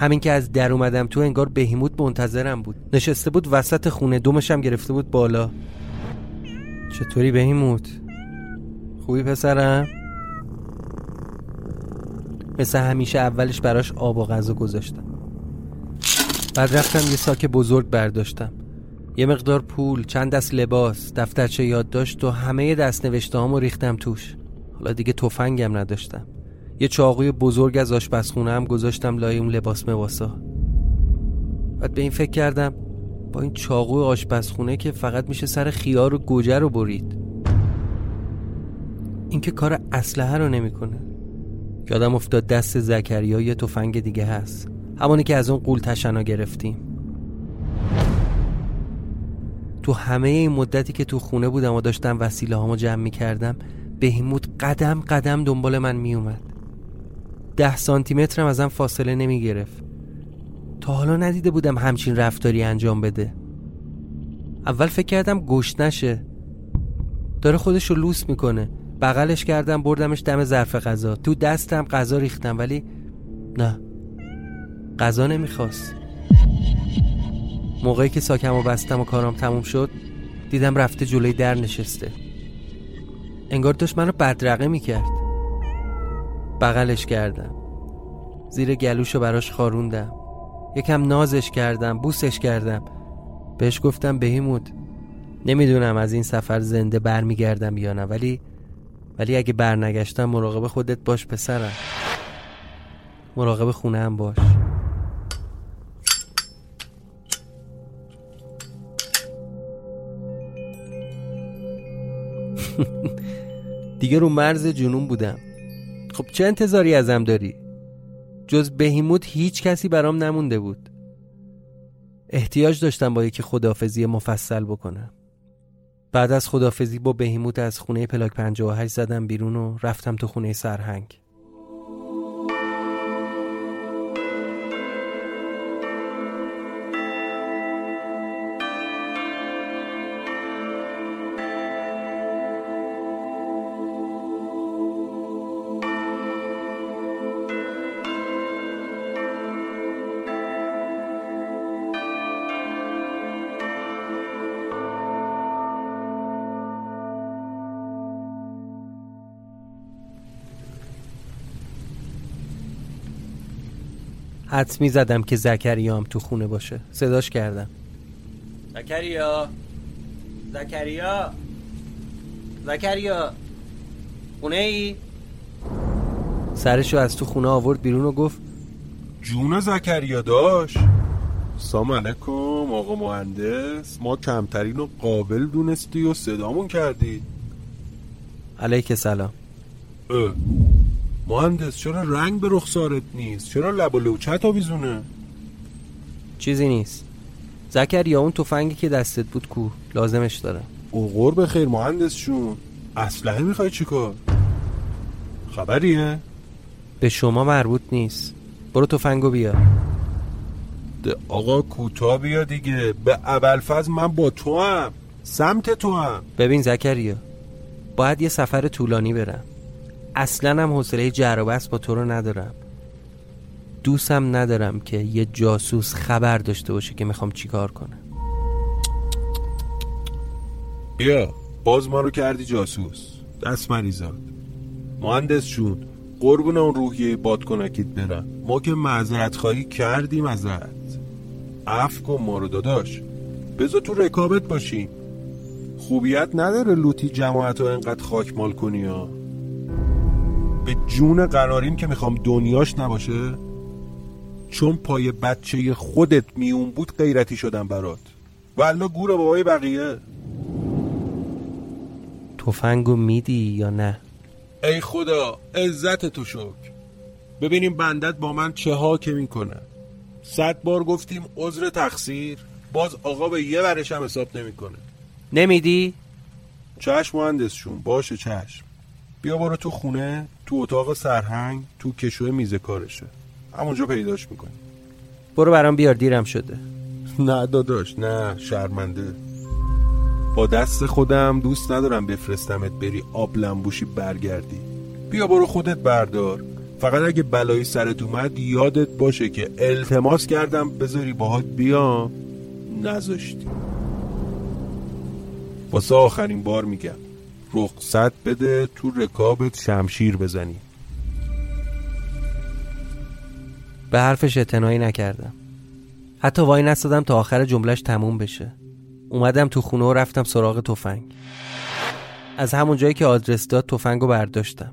همین که از در اومدم تو انگار بهیموت منتظرم بود. نشسته بود وسط خونه دومشم گرفته بود بالا. چطوری بهیموت خوبی پسرم؟ مثل همیشه اولش براش آب و غذا گذاشتم. بعد رفتم یه ساک بزرگ برداشتم. یه مقدار پول، چند دست لباس، دفترچه یادداشت و همه دست نوشته ریختم توش. حالا دیگه تفنگم نداشتم. یه چاقوی بزرگ از آشپزخونه هم گذاشتم لای اون لباس مواسا بعد به این فکر کردم با این چاقوی آشپزخونه که فقط میشه سر خیار و گوجه رو برید. این که کار اسلحه رو نمی‌کنه. یادم افتاد دست زکریا یه تفنگ دیگه هست. همونی که از اون قول تشنا گرفتیم. تو همه این مدتی که تو خونه بودم و داشتم وسیله هامو جمع می‌کردم بهیموت قدم قدم دنبال من میومد ده سانتی مترم ازم فاصله نمی گرفت تا حالا ندیده بودم همچین رفتاری انجام بده. اول فکر کردم گشت نشه. داره خودش رو لوس می‌کنه. بغلش کردم بردمش دم ظرف غذا. تو دستم غذا ریختم ولی نه. غذا نمی‌خواست. موقعی که ساکم و بستم و کارم تموم شد دیدم رفته جلوی در نشسته. انگار داشت منو بدرقه می‌کرد. بغلش کردم. زیر گلوشو براش خاروندم. یکم نازش کردم بوسش کردم. بهش گفتم بهیمود نمی‌دونم از این سفر زنده برمیگردم یا نه ولی ولی اگه برنگشتم مراقب خودت باش پسرم. مراقب خونه هم باش. [LAUGHS] دیگه رو مرز جنون بودم. خب چه انتظاری ازم داری؟ جز بهیموت هیچ کسی برام نمونده بود. احتیاج داشتم با یکی خدافزی مفصل بکنم. بعد از خدافزی با بهیموت از خونه پلاک 58 زدم بیرون و رفتم تو خونه سرهنگ. حدس می زدم که زکریا هم تو خونه باشه. صداش کردم. زکریا. زکریا. زکریا. خونه ای؟ سرشو از تو خونه آورد بیرون و گفت جون زکریا داشت. سلام علیکم آقا مهندس. ما کمترین و قابل دونستی و صدامون کردی. علیک سلام. اه. مهندس چرا رنگ به رخسارت نیست؟ چرا لب و لوچت آویزونه؟ چیزی نیست. زکریا اون تفنگی که دستت بود کو لازمش دارم اوغور به خیر مهندس شون. اسلحه می‌خوای چیکار خبریه؟ به شما مربوط نیست. برو تفنگو بیا. ده آقا کوتا بیا دیگه. به ابلفز من با تو هم سمت تو هم ببین زکریا باید یه سفر طولانی برم. اصلا هم حوصله جر و با تو رو ندارم. دوستم ندارم که یه جاسوس خبر داشته باشه که می‌خوام چیکار کنم. بیا باز ما رو کردی جاسوس. دست مریزاد. مهندس شون قربون اون روحیه بادکنکیت برم. ما که معذرت خواهی کردیم ازت. اف کن ما رو داداش. بذار تو رکابت باشیم. خوبیت نداره لوتی جماعت رو انقدر خاک مال کنی ها. به جون قراریم که می‌خوام دنیاش نباشه چون پای بچه خودت میون بود غیرتی شدم برات. والا گور بابای بقیه. تفنگو میدی یا نه؟ ای خدا عزت تو شکر. ببینیم بندت با من چه ها که می‌کنه. صد بار گفتیم عذر تقصیر باز آقا به یه ورش هم حساب نمی‌کنه. نمیدی؟ چشم مهندسشون باشه چشم. بیا برو تو خونه. تو اتاق سرهنگ تو کشوی میز کارشه. همونجا پیداش می‌کنی برو برام بیار دیرم شده. نه داداش نه شرمنده. با دست خودم دوست ندارم بفرستمت بری آب لنبوشی برگردی. بیا برو خودت بردار. فقط اگه بلایی سرت اومد یادت باشه که التماس کردم بذاری باهات بیام. نذاشتی. واسه آخرین بار میگم. رخصت بده تو رکابت شمشیر بزنی. به حرفش اعتنایی نکردم. حتی وای نستادم تا آخر جملش تموم بشه. اومدم تو خونه و رفتم سراغ تفنگ. از همون جایی که آدرس داد تفنگ برداشتم.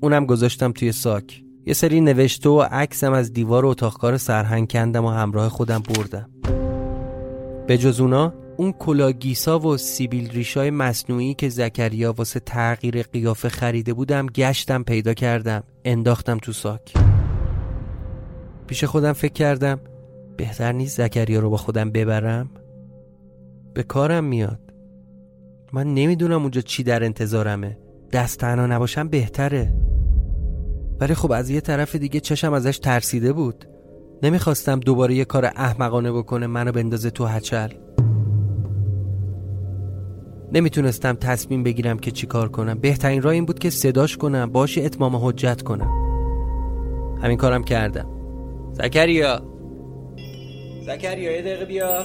اونم گذاشتم توی ساک. یه سری نوشته و عکسم از دیوار اتاقکار سرهنگ کندم و همراه خودم بردم. به جز اونا اون کلاگیسا و سیبیل ریشای مصنوعی که زکریا واسه تغییر قیافه خریده بودم گشتم پیدا کردم انداختم تو ساک. پیش خودم فکر کردم بهتر نیست زکریا رو با خودم ببرم؟ به کارم میاد. من نمی‌دونم اونجا چی در انتظارمه. دست تنها نباشم بهتره. ولی خب از یه طرف دیگه چشم ازش ترسیده بود. نمی‌خواستم دوباره یه کار احمقانه بکنه منو بندازه تو هچل. نمی‌تونستم تصمیم بگیرم که چی کار کنم. بهترین راه این بود که صداش کنم باشه اتمام حجت کنم. همین کارم کردم. زکریا! زکریا یه دقیقه بیا.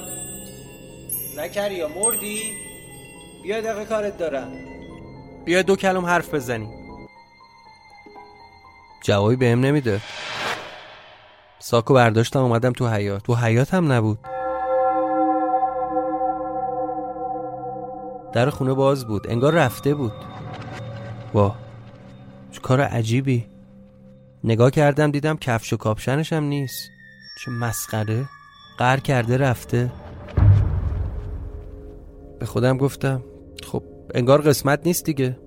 زکریا مردی؟ بیا دقیقه کارت دارم. بیا دو کلم حرف بزنی جوابی بهم نمیده. ساکو برداشتم اومدم تو حیات تو حیات هم نبود. در خونه باز بود. انگار رفته بود. وا چه کار عجیبی. نگاه کردم دیدم کفش و کاپشنش هم نیست. چه مسخره. قر کرده رفته. به خودم گفتم خب انگار قسمت نیست دیگه.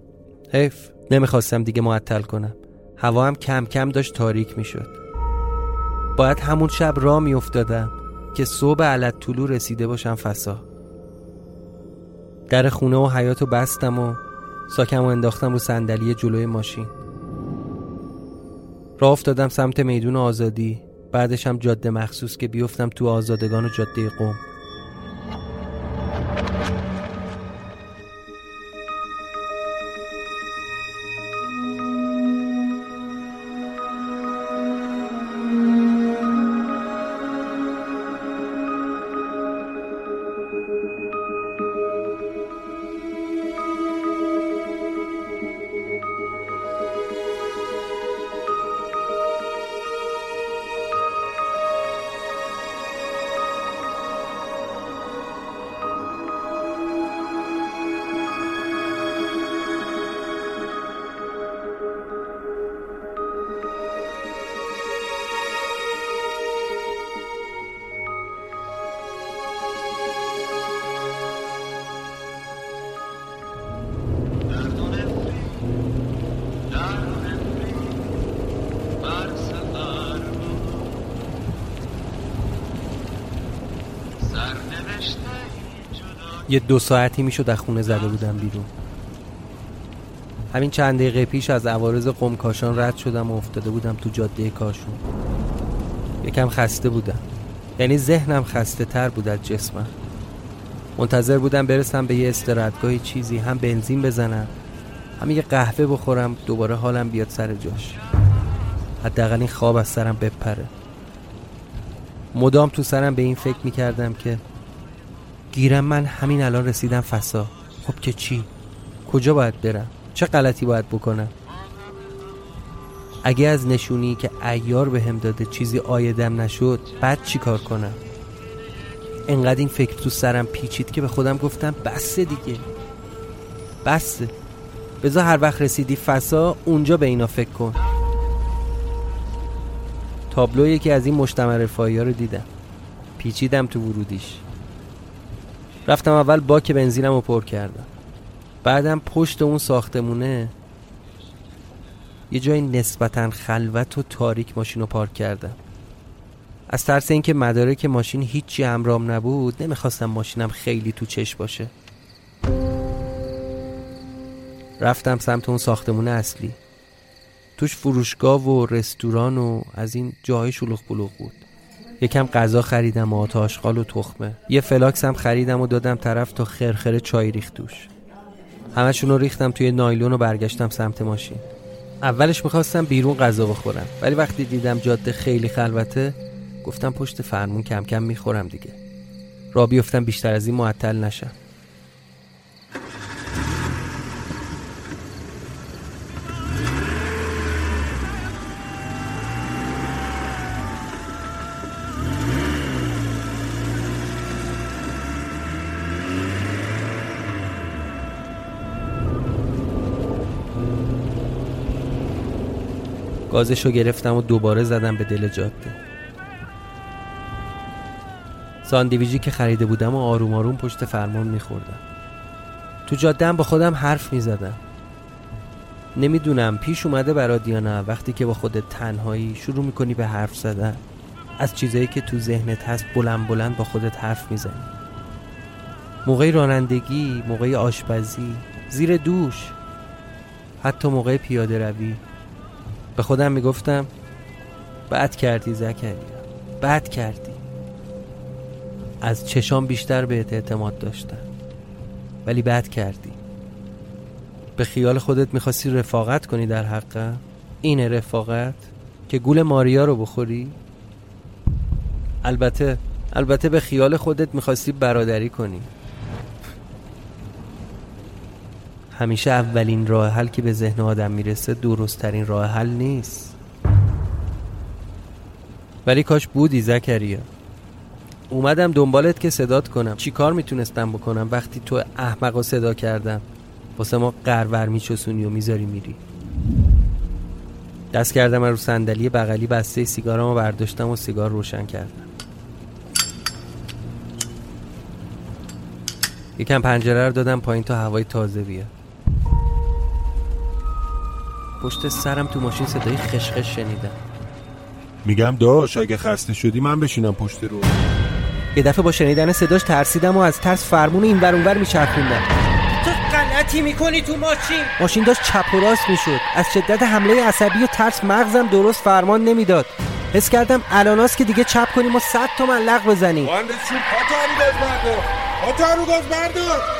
حیف نمی‌خواستم دیگه معطل کنم. هوا هم کم کم داشت تاریک می‌شد. باید همون شب را میافتادم که صبح علت طلو رسیده باشم فسا. در خونه و حیاتو بستم و ساکم و انداختم رو صندلی جلوی ماشین. راه افتادم سمت میدون آزادی بعدش هم جاده مخصوص که بیفتم تو آزادگان و جاده قوم یه دو ساعتی می‌شد از خونه زده بودم بیرون. همین چند دقیقه پیش از عوارض قم کاشان رد شدم و افتاده بودم تو جاده کاشون. یکم خسته بودم. یعنی ذهنم خسته تر بود از جسمم. منتظر بودم برسم به یه استرادگاهی چیزی هم بنزین بزنم هم یه قهوه بخورم دوباره حالم بیاد سر جاش. حداقل این خواب از سرم بپره. مدام تو سرم به این فکر می‌کردم که گیرم من همین الان رسیدم فسا خب که چی؟ کجا باید برم؟ چه غلطی باید بکنم؟ اگه از نشونی که ایار به هم داده چیزی آیدم نشد بعد چی کار کنم؟ انقدر این فکر تو سرم پیچید که به خودم گفتم بسه دیگه بسه بذار هر وقت رسیدی فسا اونجا به اینا فکر کن تابلو یکی از این مجتمع رفاهی ها رو دیدم پیچیدم تو ورودیش رفتم اول باک بنزینم رو پر کردم. بعدم پشت اون ساختمونه یه جای نسبتا خلوت و تاریک ماشین رو پارک کردم. از ترس اینکه مدارک ماشین هیچی امرام نبود نمی‌خواستم ماشینم خیلی تو چش باشه. رفتم سمت اون ساختمون اصلی. توش فروشگاه و رستوران و از این جاهای شلوغ بلوغ بود. یکم غذا خریدم و آت آشغال و تخمه. یه فلاکس هم خریدم و دادم طرف تا خرخره چای ریخت توش. همشون رو ریختم توی نایلون و برگشتم سمت ماشین. اولش می‌خواستم بیرون غذا بخورم ولی وقتی دیدم جاده خیلی خلوته گفتم پشت فرمون کم کم می‌خورم دیگه. راه بیفتم بیشتر از این معطل نشم. گازشو گرفتم و دوباره زدم به دل جاده. ساندویجی که خریده بودم و آروم آروم پشت فرمان میخوردم. تو جاده هم با خودم حرف می‌زدم. نمی‌دونم پیش اومده برات یا نه. وقتی که با خودت تنهایی شروع می‌کنی به حرف زدن از چیزایی که تو ذهنت هست بلند بلند با خودت حرف می‌زنی. موقع رانندگی موقع آشپزی زیر دوش حتی موقع پیاده روی. به خودم می‌گفتم بد کردی زکریا بد کردی. از چشام بیشتر بهت اعتماد داشتم ولی بد کردی. به خیال خودت می‌خواستی رفاقت کنی در حقم؟ اینه رفاقت که گول ماریا رو بخوری؟ البته البته به خیال خودت می‌خواستی برادری کنی. همیشه اولین راه حل که به ذهن آدم می‌رسه درستترین راه حل نیست. ولی کاش بودی زکریا. اومدم دنبالت که صدات کنم. چی کار می‌تونستم بکنم وقتی تو احمق و صدا کردم؟ واسه ما قرور میچسونی و می‌ذاری میری. دست کردم رو صندلی بغلی بسته سیگارمو برداشتم و سیگار روشن کردم. یکم پنجره رو دادم پایین تا هوای تازه بیاد. پشت سرم تو ماشین صدای خشخش شنیدم. میگم داش اگه خسته شدی من بشینم پشت رو. یه دفعه با شنیدن صداش ترسیدم و از ترس فرمون این ور اونور میچرخوندم. تو غلطی می‌کنی تو ماشین. ماشین داشت چپ و راست می‌شد. از شدت حمله عصبی و ترس مغزم درست فرمان نمی‌داد. حس کردم الاناست که دیگه چپ کنیم و صد تومن لغ بزنیم. مهندس چون پاتو رو گاز بردار. پاتو رو گاز بردار.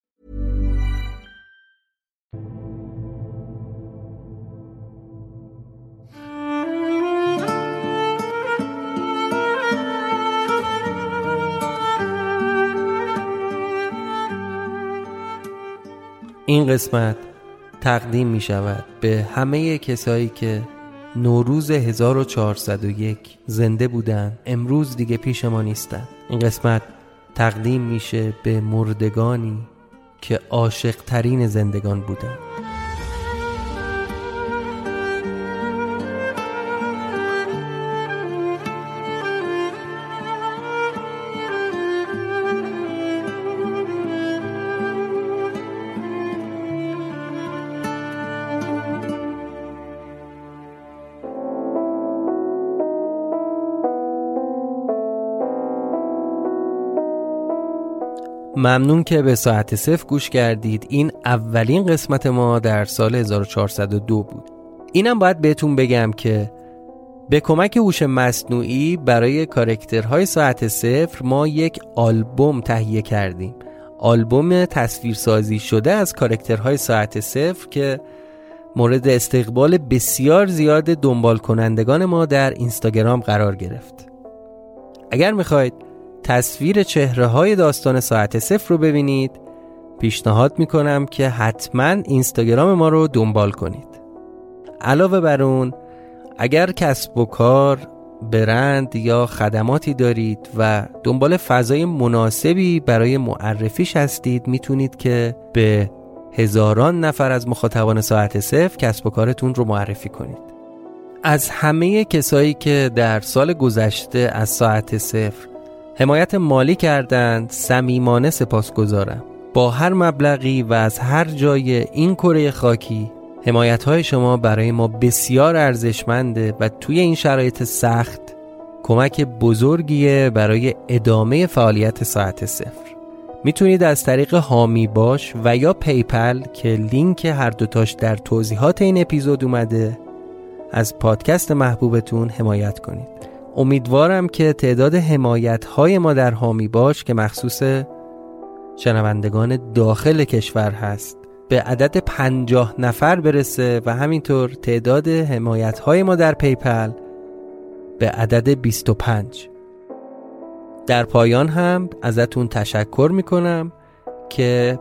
این قسمت تقدیم می شود به همه کسایی که نوروز 1401 زنده بودن امروز دیگه پیش ما نیستن این قسمت تقدیم میشه به مردگانی که عاشق ترین زندگان بودن ممنون که به ساعت صفر گوش کردید. این اولین قسمت ما در سال 1402 بود. اینم باید بهتون بگم که به کمک هوش مصنوعی برای کارکترهای ساعت صفر ما یک آلبوم تهیه کردیم. آلبوم تصویرسازی شده از کارکترهای ساعت صفر که مورد استقبال بسیار زیاد دنبال کنندگان ما در اینستاگرام قرار گرفت. اگر می‌خواید تصویر چهره های داستان ساعت صفر رو ببینید. پیشنهاد می‌کنم که حتما اینستاگرام ما رو دنبال کنید. علاوه بر اون اگر کسب و کار برند یا خدماتی دارید و دنبال فضای مناسبی برای معرفیش هستید می‌تونید که به هزاران نفر از مخاطبان ساعت صفر کسب و کارتون رو معرفی کنید. از همه کسایی که در سال گذشته از ساعت صفر حمایت مالی کردند صمیمانه سپاسگزارم. با هر مبلغی و از هر جای این کره خاکی حمایت های شما برای ما بسیار ارزشمنده و توی این شرایط سخت کمک بزرگیه برای ادامه فعالیت ساعت صفر. می‌تونید از طریق حامی باش و یا PayPal که لینک هر دوتاش در توضیحات این اپیزود اومده از پادکست محبوبتون حمایت کنید. امیدوارم که تعداد حمایت های ما در هامی باش که مخصوص شنوندگان داخل کشور هست به عدد پنجاه نفر برسه و همینطور تعداد حمایت های ما در پیپل به عدد 25 در پایان هم ازتون تشکر می‌کنم که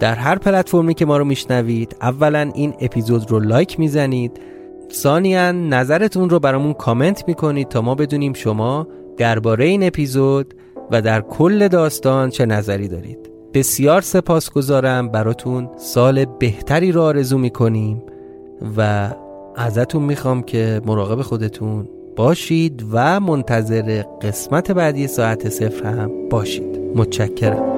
در هر پلتفرمی که ما رو میشنوید اولا این اپیزود رو لایک می‌زنید ثانیا نظرتون رو برامون کامنت می‌کنید تا ما بدونیم شما درباره این اپیزود و در کل داستان چه نظری دارید. بسیار سپاسگزارم براتون سال بهتری رو آرزو می‌کنیم و ازتون می‌خوام که مراقب خودتون باشید و منتظر قسمت بعدی ساعت صفر هم باشید. متشکرم.